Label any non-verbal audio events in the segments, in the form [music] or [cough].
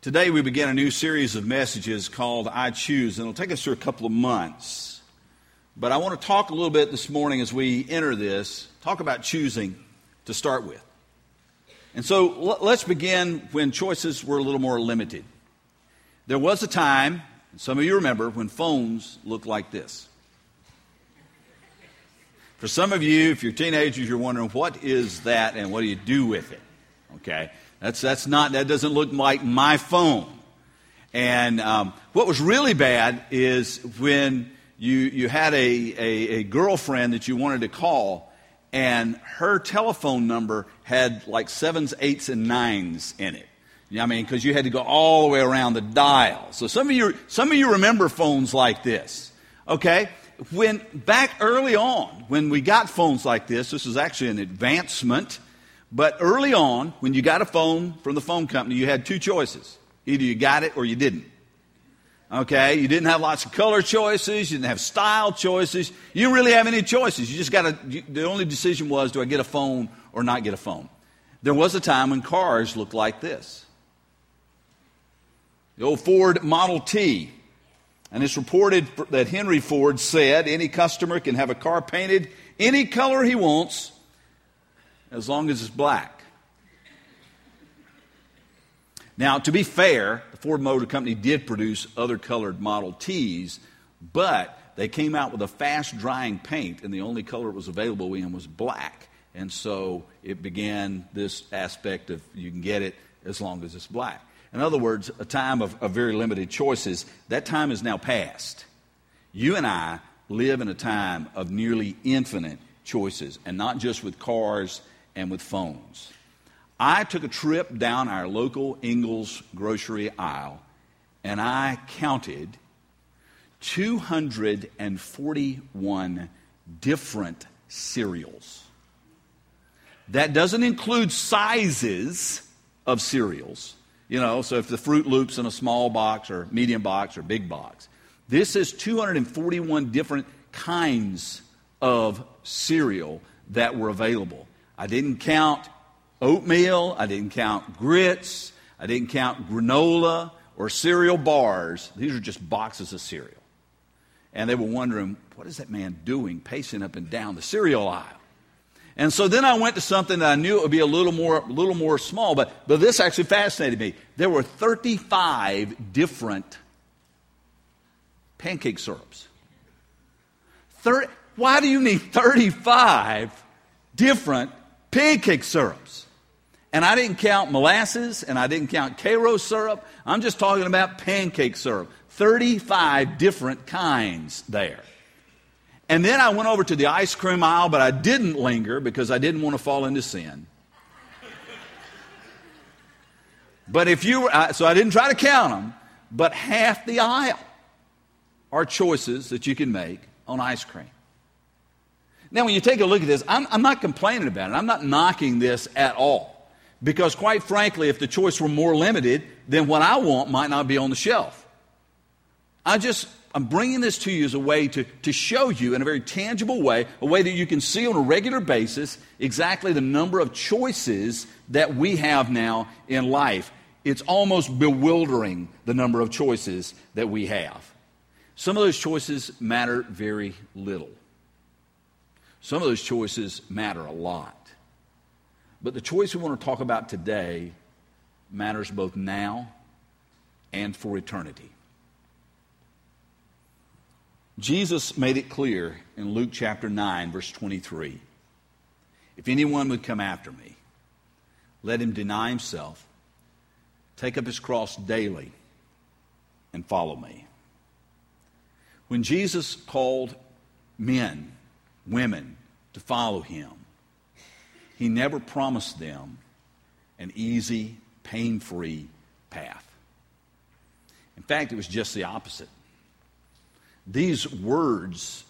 Today we begin a new series of messages called I Choose, and it'll take us through a couple of months. But I want to talk a little bit this morning as we enter this, talk about choosing to start with. And so let's begin when choices were a little more limited. There was a time, some of you remember, when phones looked like this. For some of you, if you're teenagers, you're wondering, what is that and what do you do with it? Okay? That's, that's not, that doesn't look like my phone. And um, what was really bad is when you, you had a, a, a girlfriend that you wanted to call, and her telephone number had like sevens, eights, and nines in it. You know I mean, because you had to go all the way around the dial. So some of you, some of you remember phones like this. Okay? When back early on, when we got phones like this, this was actually an advancement but early on, when you got a phone from the phone company, you had two choices. Either you got it or you didn't. Okay? You didn't have lots of color choices. You didn't have style choices. You didn't really have any choices. You just got the only decision was do I get a phone or not get a phone? There was a time when cars looked like this. The old Ford Model T. And it's reported that Henry Ford said any customer can have a car painted any color he wants as long as it's black. Now, to be fair, the Ford Motor Company did produce other colored Model Ts, but they came out with a fast drying paint, and the only color it was available in was black. And so it began this aspect of you can get it as long as it's black. In other words, a time of, of very limited choices, that time is now past. You and I live in a time of nearly infinite choices, and not just with cars and with phones. I took a trip down our local Ingles grocery aisle and I counted 241 different cereals. That doesn't include sizes of cereals. You know, so if the Froot Loops in a small box or medium box or big box. This is 241 different kinds of cereal that were available. I didn't count oatmeal. I didn't count grits. I didn't count granola or cereal bars. These are just boxes of cereal. And they were wondering, what is that man doing pacing up and down the cereal aisle? And so then I went to something that I knew would be a little more, a little more small, but, but this actually fascinated me. There were 35 different pancake syrups. 30, why do you need 35 different pancake syrups. And I didn't count molasses and I didn't count Karo syrup. I'm just talking about pancake syrup. 35 different kinds there. And then I went over to the ice cream aisle, but I didn't linger because I didn't want to fall into sin. But if you, so I didn't try to count them, but half the aisle are choices that you can make on ice cream. Now, when you take a look at this, I'm, I'm not complaining about it. I'm not knocking this at all. Because, quite frankly, if the choice were more limited, then what I want might not be on the shelf. I just, I'm bringing this to you as a way to, to show you in a very tangible way, a way that you can see on a regular basis exactly the number of choices that we have now in life. It's almost bewildering the number of choices that we have. Some of those choices matter very little. Some of those choices matter a lot. But the choice we want to talk about today matters both now and for eternity. Jesus made it clear in Luke chapter 9, verse 23 If anyone would come after me, let him deny himself, take up his cross daily, and follow me. When Jesus called men women to follow him. He never promised them an easy, pain free path. In fact, it was just the opposite. These words,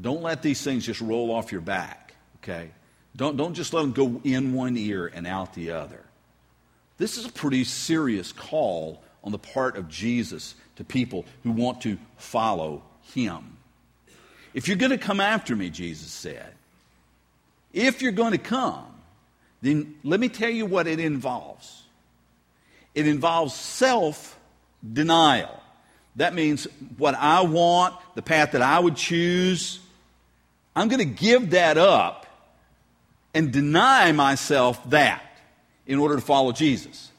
don't let these things just roll off your back, okay? Don't, don't just let them go in one ear and out the other. This is a pretty serious call on the part of Jesus to people who want to follow him. If you're going to come after me, Jesus said, if you're going to come, then let me tell you what it involves. it involves self denial. That means what I want, the path that I would choose, I'm going to give that up and deny myself that in order to follow Jesus.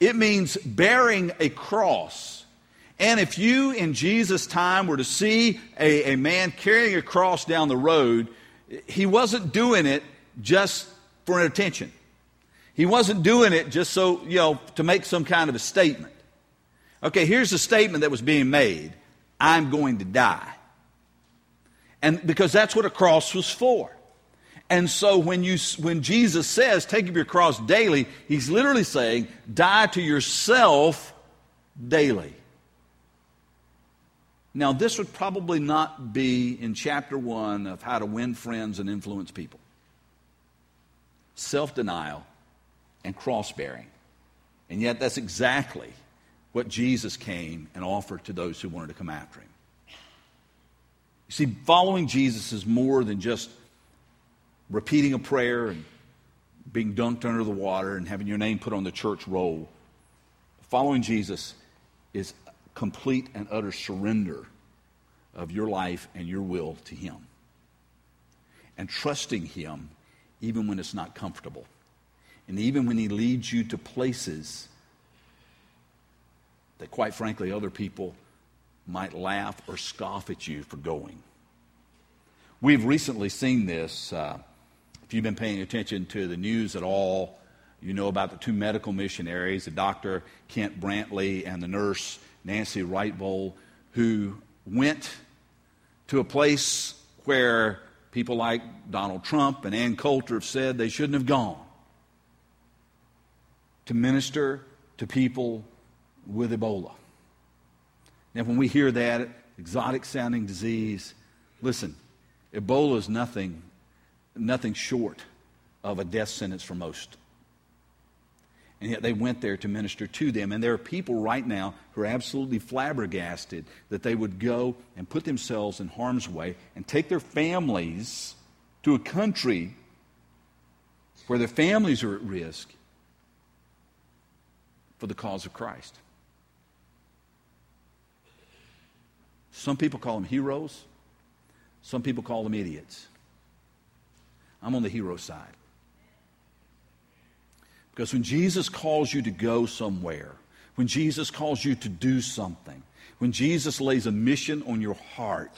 It means bearing a cross. And if you in Jesus' time were to see a, a man carrying a cross down the road, he wasn't doing it just for attention. He wasn't doing it just so, you know, to make some kind of a statement. Okay, here's the statement that was being made I'm going to die. And because that's what a cross was for. And so when, you, when Jesus says, take up your cross daily, he's literally saying, die to yourself daily. Now, this would probably not be in chapter one of how to win friends and influence people self denial and cross bearing. And yet, that's exactly what Jesus came and offered to those who wanted to come after him. You see, following Jesus is more than just repeating a prayer and being dunked under the water and having your name put on the church roll. Following Jesus is complete and utter surrender of your life and your will to Him. And trusting Him even when it's not comfortable. And even when He leads you to places that, quite frankly, other people might laugh or scoff at you for going. We've recently seen this. Uh, if you've been paying attention to the news at all, you know about the two medical missionaries, the doctor Kent Brantly and the nurse Nancy Writebol, who went to a place where people like Donald Trump and Ann Coulter have said they shouldn't have gone to minister to people with Ebola. Now, when we hear that exotic sounding disease, listen, Ebola is nothing, nothing short of a death sentence for most. And yet they went there to minister to them. And there are people right now who are absolutely flabbergasted that they would go and put themselves in harm's way and take their families to a country where their families are at risk for the cause of Christ. Some people call them heroes, some people call them idiots. I'm on the hero side. Because when Jesus calls you to go somewhere, when Jesus calls you to do something, when Jesus lays a mission on your heart,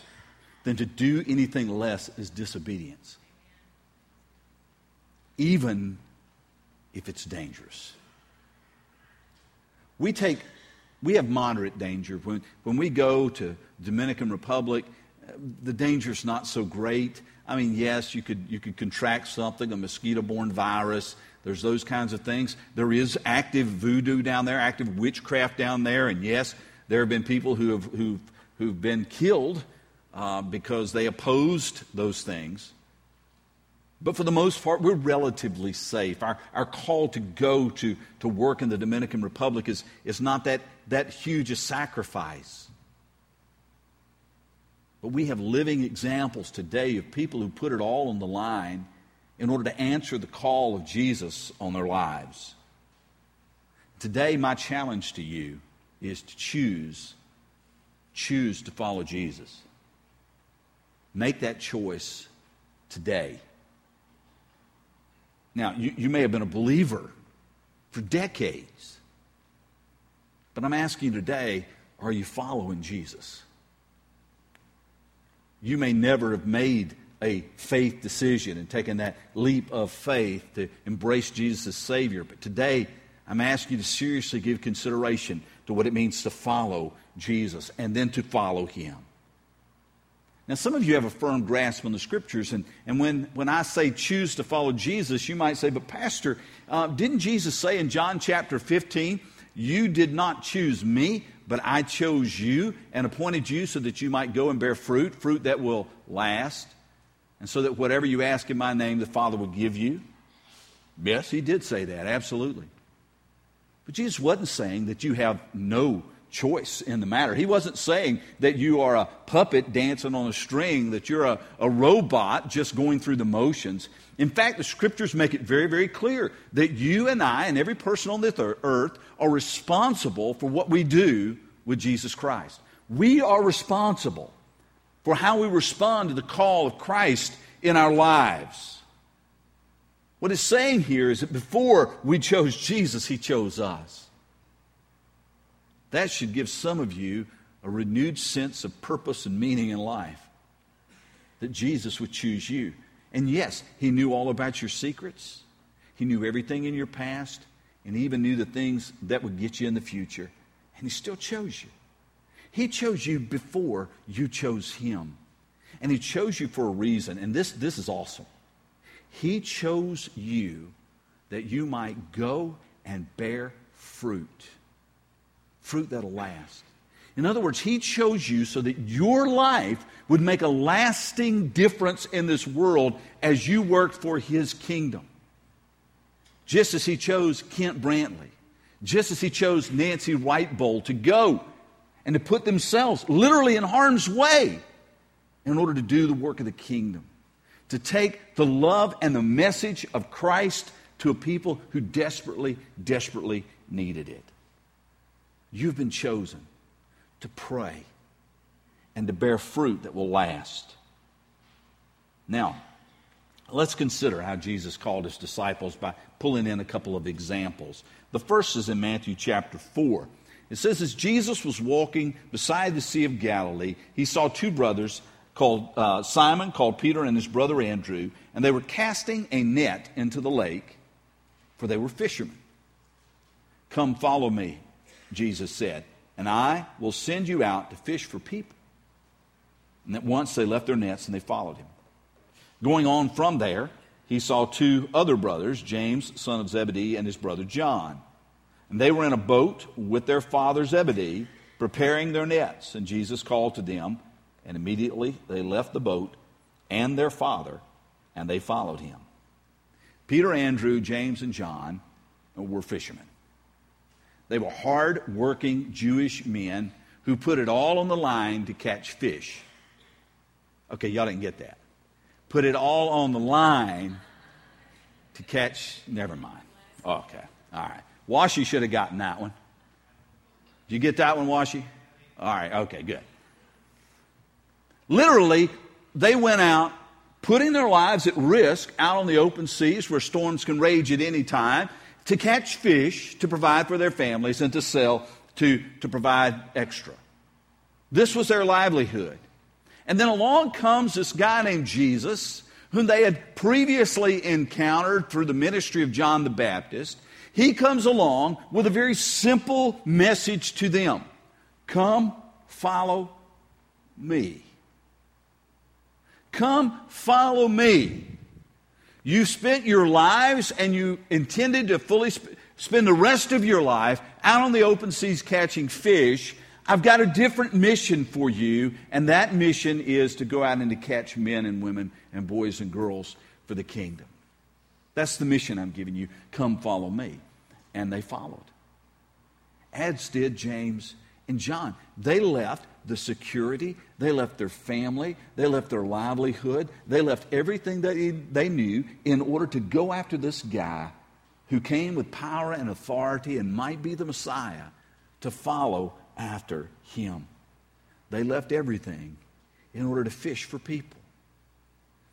then to do anything less is disobedience. Even if it's dangerous. We take, we have moderate danger. When, when we go to Dominican Republic, the danger is not so great. I mean, yes, you could, you could contract something, a mosquito borne virus. There's those kinds of things. There is active voodoo down there, active witchcraft down there, and yes, there have been people who have who've, who've been killed uh, because they opposed those things. But for the most part, we're relatively safe. Our, our call to go to, to work in the Dominican Republic is, is not that, that huge a sacrifice. But we have living examples today of people who put it all on the line in order to answer the call of Jesus on their lives. Today, my challenge to you is to choose, choose to follow Jesus. Make that choice today. Now, you, you may have been a believer for decades, but I'm asking you today are you following Jesus? You may never have made a faith decision and taking that leap of faith to embrace Jesus as Savior. But today, I'm asking you to seriously give consideration to what it means to follow Jesus and then to follow Him. Now, some of you have a firm grasp on the scriptures, and, and when, when I say choose to follow Jesus, you might say, But, Pastor, uh, didn't Jesus say in John chapter 15, You did not choose me, but I chose you and appointed you so that you might go and bear fruit, fruit that will last? And so that whatever you ask in my name, the Father will give you? Yes, he did say that, absolutely. But Jesus wasn't saying that you have no choice in the matter. He wasn't saying that you are a puppet dancing on a string, that you're a, a robot just going through the motions. In fact, the scriptures make it very, very clear that you and I and every person on this earth are responsible for what we do with Jesus Christ. We are responsible for how we respond to the call of Christ in our lives. What it's saying here is that before we chose Jesus, He chose us. That should give some of you a renewed sense of purpose and meaning in life. That Jesus would choose you. And yes, He knew all about your secrets, He knew everything in your past, and He even knew the things that would get you in the future. And He still chose you. He chose you before you chose Him. And He chose you for a reason. And this, this is awesome. He chose you that you might go and bear fruit fruit that'll last. In other words, He chose you so that your life would make a lasting difference in this world as you worked for His kingdom. Just as He chose Kent Brantly, just as He chose Nancy Writebol to go and to put themselves literally in harm's way in order to do the work of the kingdom, to take the love and the message of Christ to a people who desperately, desperately needed it. You've been chosen to pray and to bear fruit that will last. Now, let's consider how Jesus called his disciples by pulling in a couple of examples. The first is in Matthew chapter 4. It says, As Jesus was walking beside the Sea of Galilee, he saw two brothers called uh, Simon, called Peter, and his brother Andrew, and they were casting a net into the lake, for they were fishermen. Come, follow me, Jesus said, and I will send you out to fish for people. And at once they left their nets and they followed him. Going on from there, he saw two other brothers, James, son of Zebedee, and his brother John. And they were in a boat with their father Zebedee, preparing their nets. And Jesus called to them, and immediately they left the boat and their father, and they followed him. Peter, Andrew, James, and John were fishermen. They were hard working Jewish men who put it all on the line to catch fish. Okay, y'all didn't get that. Put it all on the line to catch, never mind. Okay, all right. Washi should have gotten that one. Did you get that one, Washi? All right, okay, good. Literally, they went out putting their lives at risk out on the open seas where storms can rage at any time to catch fish to provide for their families and to sell to, to provide extra. This was their livelihood. And then along comes this guy named Jesus, whom they had previously encountered through the ministry of John the Baptist. He comes along with a very simple message to them Come, follow me. Come, follow me. You spent your lives and you intended to fully sp- spend the rest of your life out on the open seas catching fish. I've got a different mission for you, and that mission is to go out and to catch men and women and boys and girls for the kingdom. That's the mission I'm giving you. Come follow me. And they followed. As did James and John. They left the security, they left their family, they left their livelihood, they left everything that they knew in order to go after this guy who came with power and authority and might be the Messiah to follow after him. They left everything in order to fish for people.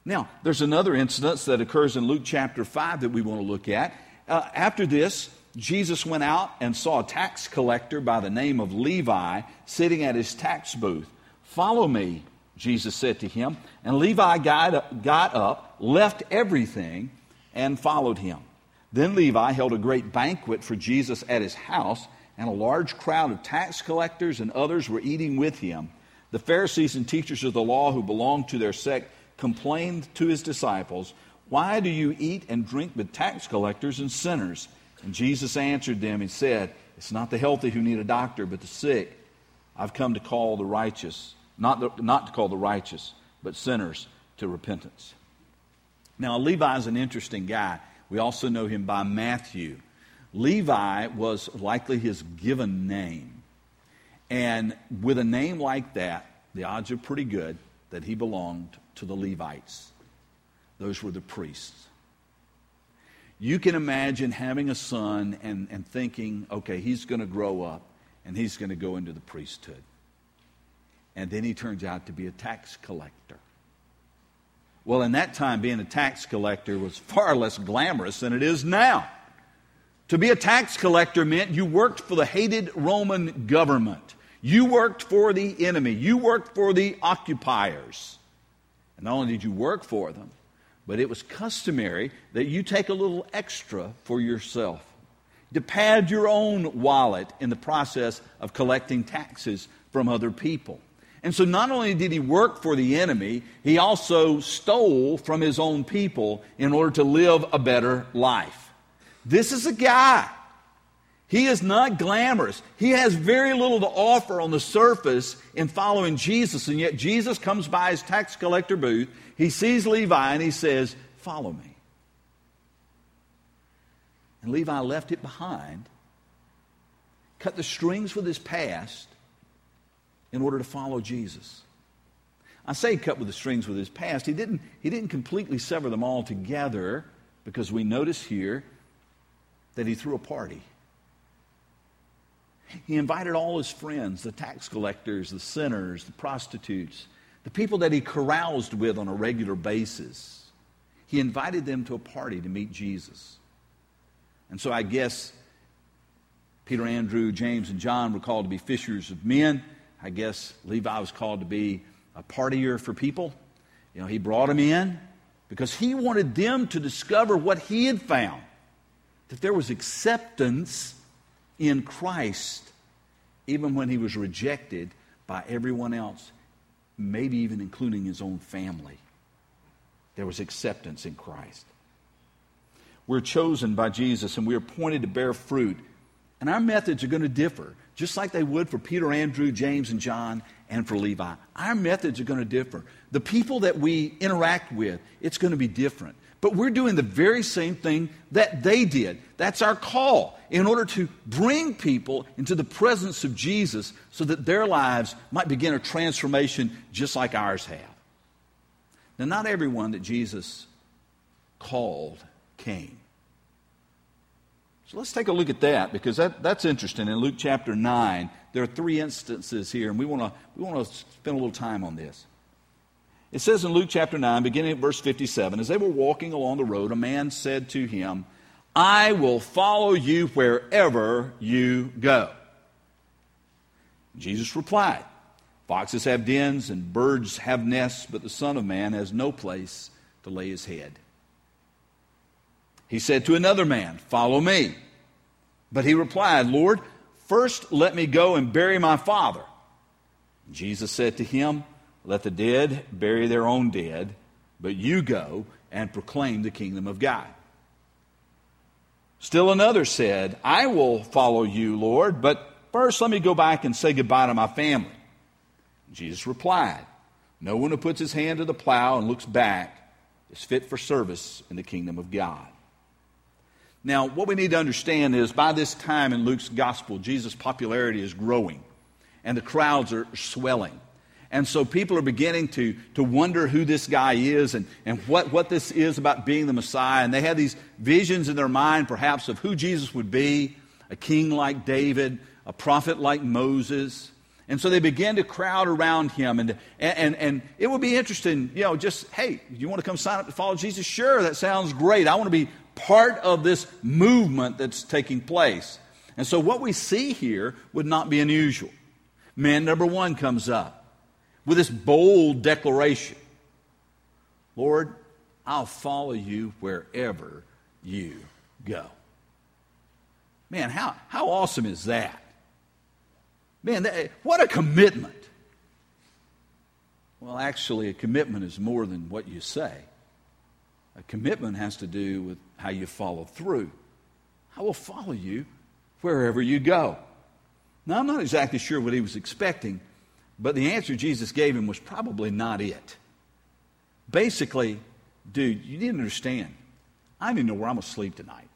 Now, there's another incident that occurs in Luke chapter 5 that we want to look at. Uh, after this, Jesus went out and saw a tax collector by the name of Levi sitting at his tax booth. Follow me, Jesus said to him. And Levi got up, left everything, and followed him. Then Levi held a great banquet for Jesus at his house, and a large crowd of tax collectors and others were eating with him. The Pharisees and teachers of the law who belonged to their sect complained to his disciples, Why do you eat and drink with tax collectors and sinners? And Jesus answered them and said, It's not the healthy who need a doctor, but the sick. I've come to call the righteous, not, the, not to call the righteous, but sinners to repentance. Now, Levi is an interesting guy. We also know him by Matthew. Levi was likely his given name. And with a name like that, the odds are pretty good that he belonged to the Levites. Those were the priests. You can imagine having a son and, and thinking, okay, he's going to grow up and he's going to go into the priesthood. And then he turns out to be a tax collector. Well, in that time, being a tax collector was far less glamorous than it is now. To be a tax collector meant you worked for the hated Roman government. You worked for the enemy. You worked for the occupiers. And not only did you work for them, but it was customary that you take a little extra for yourself to pad your own wallet in the process of collecting taxes from other people. And so not only did he work for the enemy, he also stole from his own people in order to live a better life. This is a guy. He is not glamorous. He has very little to offer on the surface in following Jesus, and yet Jesus comes by his tax collector booth. He sees Levi and he says, Follow me. And Levi left it behind, cut the strings with his past, in order to follow Jesus. I say cut with the strings with his past. He didn't, he didn't completely sever them all together because we notice here that he threw a party. He invited all his friends, the tax collectors, the sinners, the prostitutes, the people that he caroused with on a regular basis. He invited them to a party to meet Jesus. And so I guess Peter, Andrew, James, and John were called to be fishers of men. I guess Levi was called to be a partier for people. You know, he brought them in because he wanted them to discover what he had found that there was acceptance in Christ even when he was rejected by everyone else, maybe even including his own family. There was acceptance in Christ. We're chosen by Jesus and we are appointed to bear fruit. And our methods are going to differ just like they would for Peter, Andrew, James, and John, and for Levi. Our methods are going to differ. The people that we interact with, it's going to be different. But we're doing the very same thing that they did. That's our call in order to bring people into the presence of Jesus so that their lives might begin a transformation just like ours have. Now, not everyone that Jesus called came. So let's take a look at that because that, that's interesting. In Luke chapter 9, there are three instances here, and we want to we want to spend a little time on this. It says in Luke chapter 9, beginning at verse 57, as they were walking along the road, a man said to him, I will follow you wherever you go. Jesus replied, Foxes have dens and birds have nests, but the Son of Man has no place to lay his head. He said to another man, Follow me. But he replied, Lord, first let me go and bury my father. Jesus said to him, Let the dead bury their own dead, but you go and proclaim the kingdom of God. Still another said, I will follow you, Lord, but first let me go back and say goodbye to my family. Jesus replied, No one who puts his hand to the plow and looks back is fit for service in the kingdom of God. Now, what we need to understand is by this time in Luke's gospel, Jesus' popularity is growing and the crowds are swelling. And so people are beginning to, to wonder who this guy is and, and what, what this is about being the Messiah. And they had these visions in their mind, perhaps, of who Jesus would be a king like David, a prophet like Moses. And so they begin to crowd around him. And, and, and it would be interesting, you know, just, hey, you want to come sign up to follow Jesus? Sure, that sounds great. I want to be part of this movement that's taking place. And so what we see here would not be unusual. Man number one comes up with this bold declaration Lord, I'll follow you wherever you go. Man, how, how awesome is that? Man, that, what a commitment. Well, actually, a commitment is more than what you say. A commitment has to do with how you follow through. I will follow you wherever you go. Now, I'm not exactly sure what he was expecting, but the answer Jesus gave him was probably not it. Basically, dude, you to understand, I to know where I'm going to sleep tonight.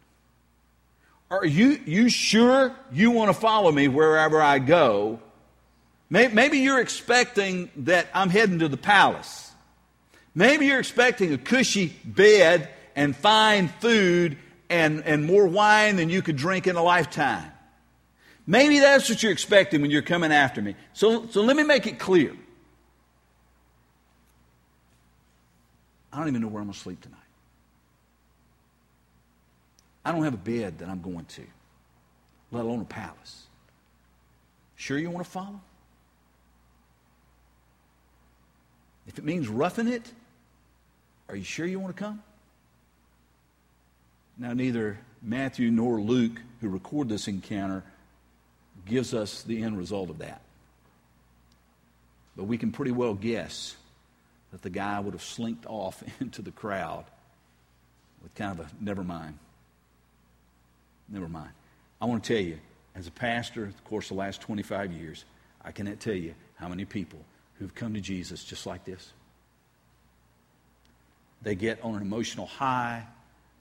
Are you, you sure you want to follow me wherever I go? Maybe you're expecting that I'm heading to the palace. Maybe you're expecting a cushy bed and fine food and, and more wine than you could drink in a lifetime. Maybe that's what you're expecting when you're coming after me. So, so let me make it clear. I don't even know where I'm going to sleep tonight. I don't have a bed that I'm going to, let alone a palace. Sure you want to follow? If it means roughing it, are you sure you want to come? Now, neither Matthew nor Luke, who record this encounter, gives us the end result of that. But we can pretty well guess that the guy would have slinked off [laughs] into the crowd with kind of a never mind. Never mind. I want to tell you, as a pastor, of course, the last 25 years, I cannot tell you how many people who've come to Jesus just like this. They get on an emotional high,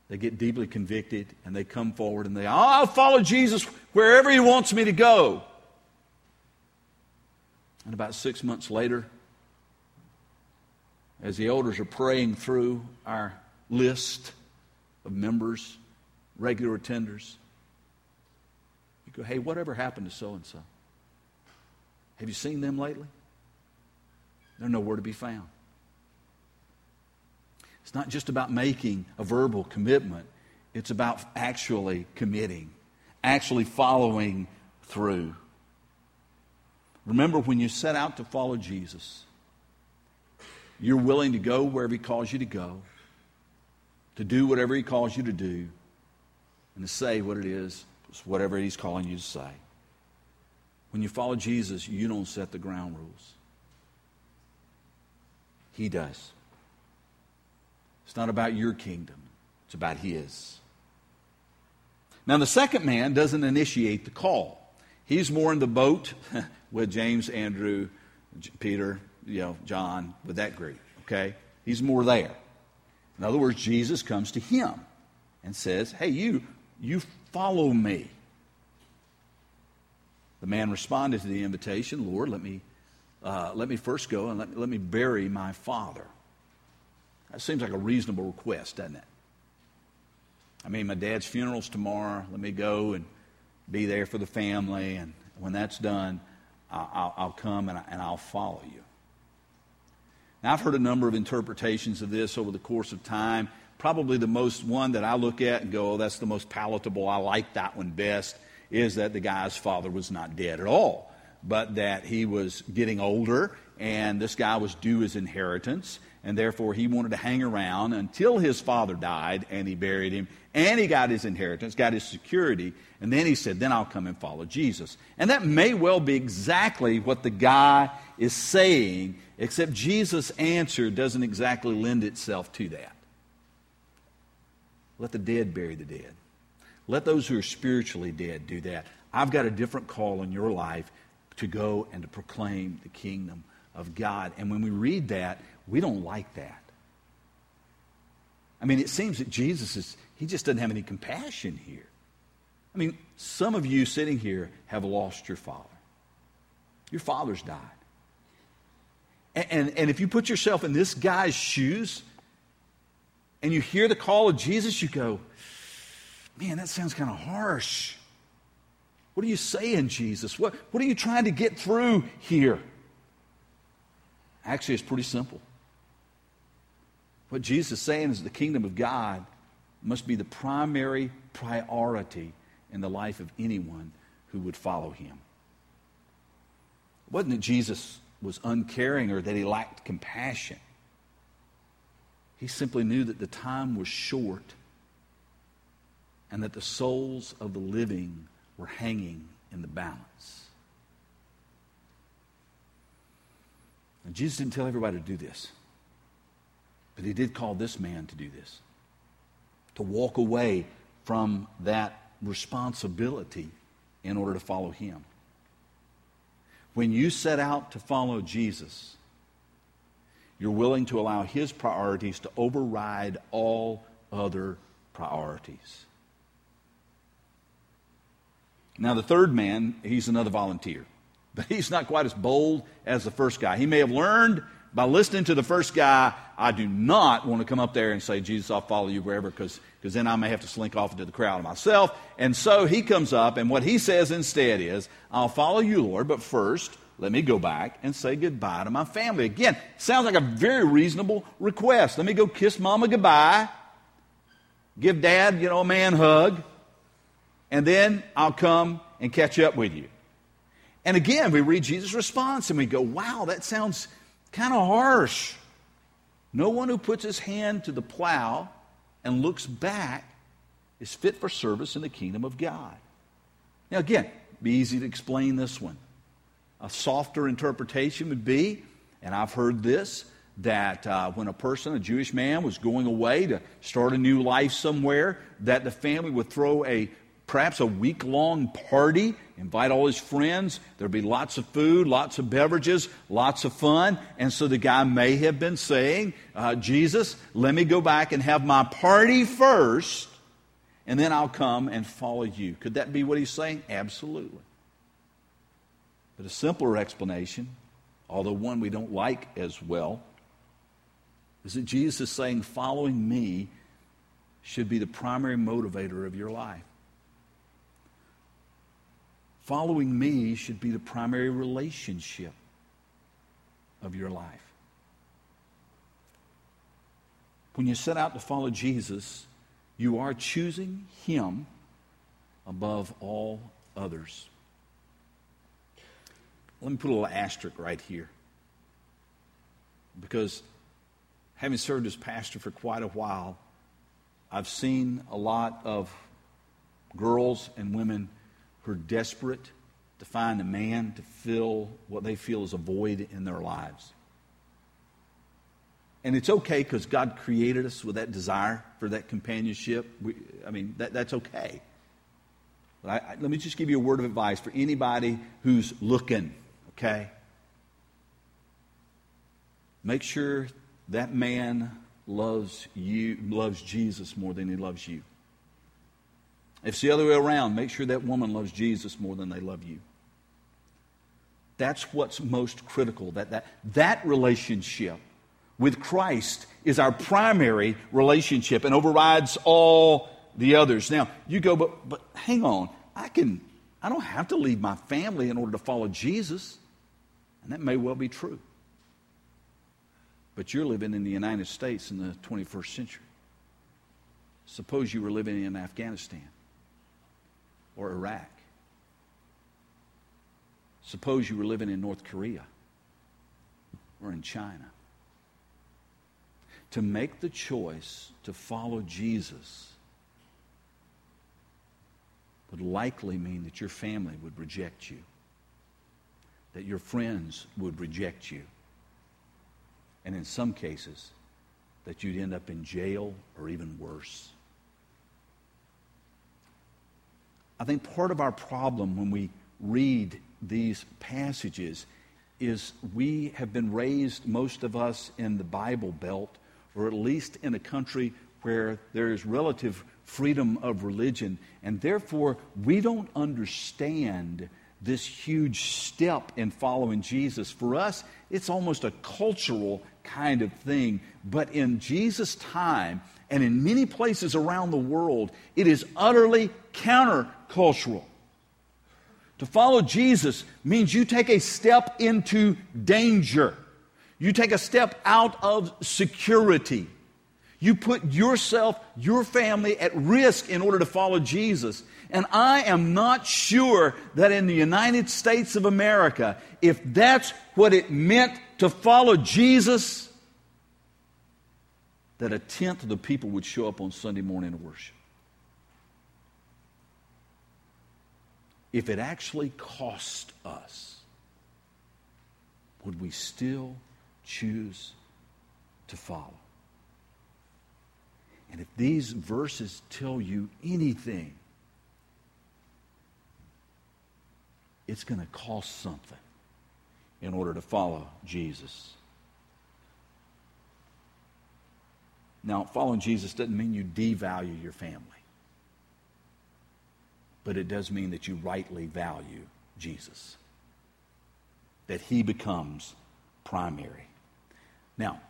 they get deeply convicted, and they come forward and they, I'll follow Jesus wherever he wants me to go. And about six months later, as the elders are praying through our list of members, regular attenders, you go, hey, whatever happened to so and so? Have you seen them lately? They're nowhere to be found. It's not just about making a verbal commitment, it's about actually committing, actually following through. Remember, when you set out to follow Jesus, you're willing to go wherever He calls you to go, to do whatever He calls you to do, and to say what it is, whatever He's calling you to say. When you follow Jesus, you don't set the ground rules. He does. It's not about your kingdom, it's about His. Now, the second man doesn't initiate the call. He's more in the boat [laughs] with James, Andrew, Peter, you know, John, with that group, okay? He's more there. In other words, Jesus comes to him and says, Hey, you, you follow me. The man responded to the invitation, Lord, let me uh, let me first go and let, let me bury my father. That seems like a reasonable request, doesn't it? I mean, my dad's funeral's tomorrow. Let me go and be there for the family. And when that's done, I'll, I'll come and, I, will follow you. Now, I've heard a number of interpretations of this over the course of time. Probably the most one that I look at and go, oh, that's the most palatable. I like that one best, is that the guy's father was not dead at all but that he was getting older and this guy was due his inheritance and therefore he wanted to hang around until his father died and he buried him and he got his inheritance got his security. And then he said then i'll come and follow jesus. And that may well be exactly what the guy is saying except jesus answer doesn't exactly lend itself to that. Let the dead bury the dead. Let those who are spiritually dead do that. I've got a different call in your life to go and to proclaim the kingdom of God. And when we read that, we don't like that. I mean, it seems that Jesus is, he just doesn't have any compassion here. I mean, some of you sitting here have lost your father. Your father's died. And, and, and if you put yourself in this guy's shoes and you hear the call of Jesus, you go, man, that sounds kind of harsh. What are you saying, Jesus? What, what are you trying to get through here? Actually, it's pretty simple. What Jesus is saying is the kingdom of God must be the primary priority in the life of anyone who would follow him. It wasn't that Jesus was uncaring or that he lacked compassion. He simply knew that the time was short and that the souls of the living were hanging in the balance. Jesus didn't tell everybody to do this, but he did call this man to do this to walk away from that responsibility in order to follow him. When you set out to follow Jesus, you're willing to allow his priorities to override all other priorities. Now, the third man, he's another volunteer. But he's not quite as bold as the first guy. He may have learned by listening to the first guy, I do not want to come up there and say, Jesus, I'll follow you wherever, because then I may have to slink off into the crowd myself. And so he comes up, and what he says instead is, I'll follow you, Lord, but first, let me go back and say goodbye to my family. Again, sounds like a very reasonable request. Let me go kiss mama goodbye, give dad, you know, a man hug, and then I'll come and catch up with you. And again, we read Jesus' response and we go, wow, that sounds kind of harsh. No one who puts his hand to the plow and looks back is fit for service in the kingdom of God. Now, again, be easy to explain this one. A softer interpretation would be, and I've heard this, that uh, when a person, a Jewish man, was going away to start a new life somewhere, that the family would throw a perhaps a week long party, invite all his friends. There'd be lots of food, lots of beverages, lots of fun. And so the guy may have been saying, uh, Jesus, let me go back and have my party first, and then I'll come and follow you. Could that be what he's saying? Absolutely. But a simpler explanation, although one we don't like as well, is that Jesus is saying, following me should be the primary motivator of your life. Following me should be the primary relationship of your life. When you set out to follow Jesus, you are choosing Him above all others. Let me put a little asterisk right here. Because having served as pastor for quite a while, I've seen a lot of girls and women who are desperate to find a man to fill what they feel is a void in their lives. And it's okay because God created us with that desire for that companionship. We, I mean, that, that's okay. But I, I, let me just give you a word of advice for anybody who's looking Okay? Make sure that man loves you, loves Jesus more than he loves you. If it's the other way around, make sure that woman loves Jesus more than they love you. That's what's most critical. That, that, that relationship with Christ is our primary relationship and overrides all the others. Now, you go, but, but hang on. I can, I don't have to leave my family in order to follow Jesus. And that may well be true. But you're living in the United States in the 21st century. Suppose you were living in Afghanistan or Iraq. Suppose you were living in North Korea or in China. To make the choice to follow Jesus would likely mean that your family would reject you that your friends would reject you. And in some cases, that you'd end up in jail or even worse. I think part of our problem when we read these passages is we have been raised, most of us, in the Bible Belt, or at least in a country where there is relative freedom of religion, and therefore we don't understand this huge step in following Jesus. For us, it's almost a cultural kind of thing. But in Jesus' time, and in many places around the world, it is utterly countercultural. To follow Jesus means you take a step into danger. You take a step out of security. You put yourself, your family at risk in order to follow Jesus. And I am not sure that in the United States of America, if that's what it meant to follow Jesus, that a tenth of the people would show up on Sunday morning to worship. If it actually cost us, would we still choose to follow? And if these verses tell you anything, it's going to cost something in order to follow Jesus. Now, following Jesus doesn't mean you devalue your family, but it does mean that you rightly value Jesus. that he becomes primary. Now,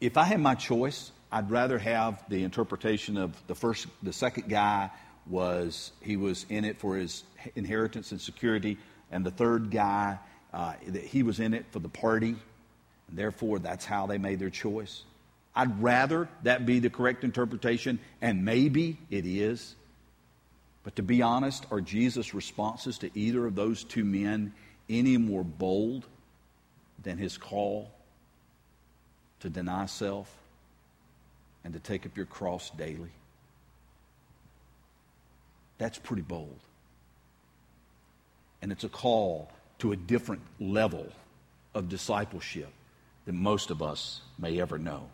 if I had my choice, I'd rather have the interpretation of the first, the second guy was he was in it for his inheritance and security, and the third guy uh, that he was in it for the party, and therefore that's how they made their choice. I'd rather that be the correct interpretation, and maybe it is. But to be honest, are Jesus' responses to either of those two men any more bold than his call to deny self and to take up your cross daily? That's pretty bold. And it's a call to a different level of discipleship than most of us may ever know.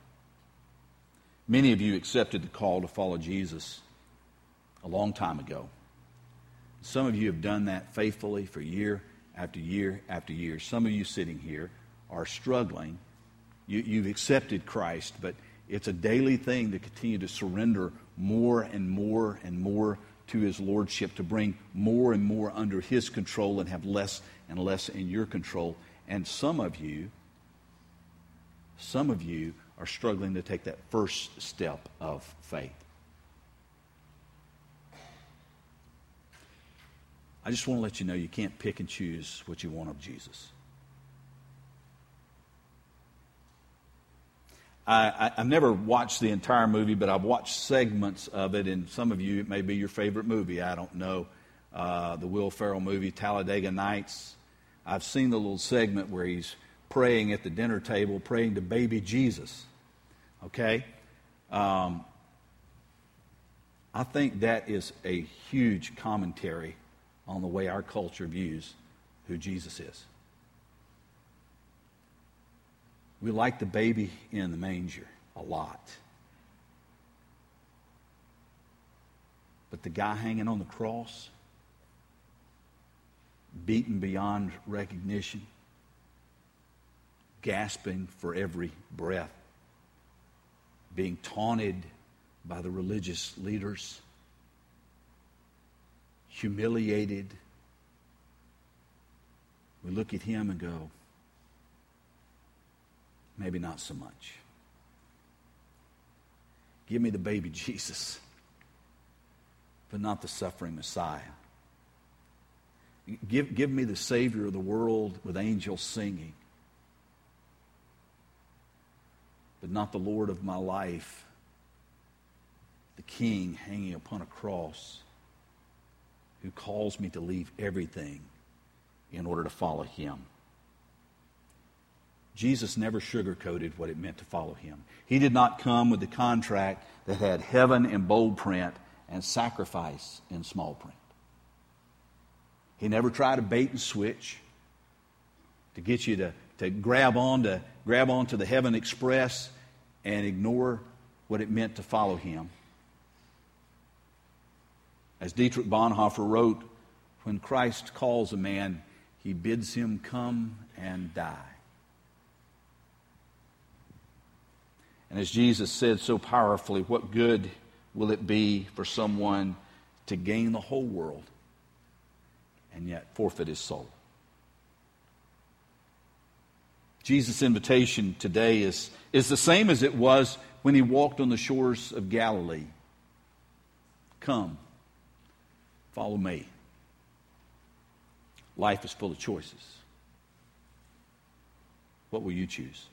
Many of you accepted the call to follow Jesus a long time ago. Some of you have done that faithfully for year after year after year. Some of you sitting here are struggling. You, have accepted Christ, but it's a daily thing to continue to surrender more and more and more to His Lordship, to bring more and more under His control and have less and less in your control. And some of you, some of you are struggling to take that first step of faith. I just want to let you know you can't pick and choose what you want of Jesus. I, have never watched the entire movie, but I've watched segments of it, and some of you, it may be your favorite movie. I don't know. Uh, the Will Ferrell movie, Talladega Nights. I've seen the little segment where he's praying at the dinner table, praying to baby Jesus. Okay? Um, I think that is a huge commentary on the way our culture views who Jesus is. We like the baby in the manger a lot. But the guy hanging on the cross, beaten beyond recognition, gasping for every breath, being taunted by the religious leaders humiliated, we look at him and go, maybe not so much. Give me the baby [laughs] Jesus, but not the suffering Messiah. Give, give me the Savior of the world with angels singing, but not the Lord of my life, the King hanging upon a cross who calls me to leave everything in order to follow him. Jesus never sugarcoated what it meant to follow him. He did not come with the contract that had heaven in bold print and sacrifice in small print. He never tried to bait and switch to get you to, to grab on to grab onto the heaven express and ignore what it meant to follow him. As Dietrich Bonhoeffer wrote, when Christ calls a man, he bids him come and die. And as Jesus said so powerfully, what good will it be for someone to gain the whole world and yet forfeit his soul? Jesus' invitation today is, is the same as it was when he walked on the shores of Galilee. Come Follow me. Life is full of choices. What will you choose?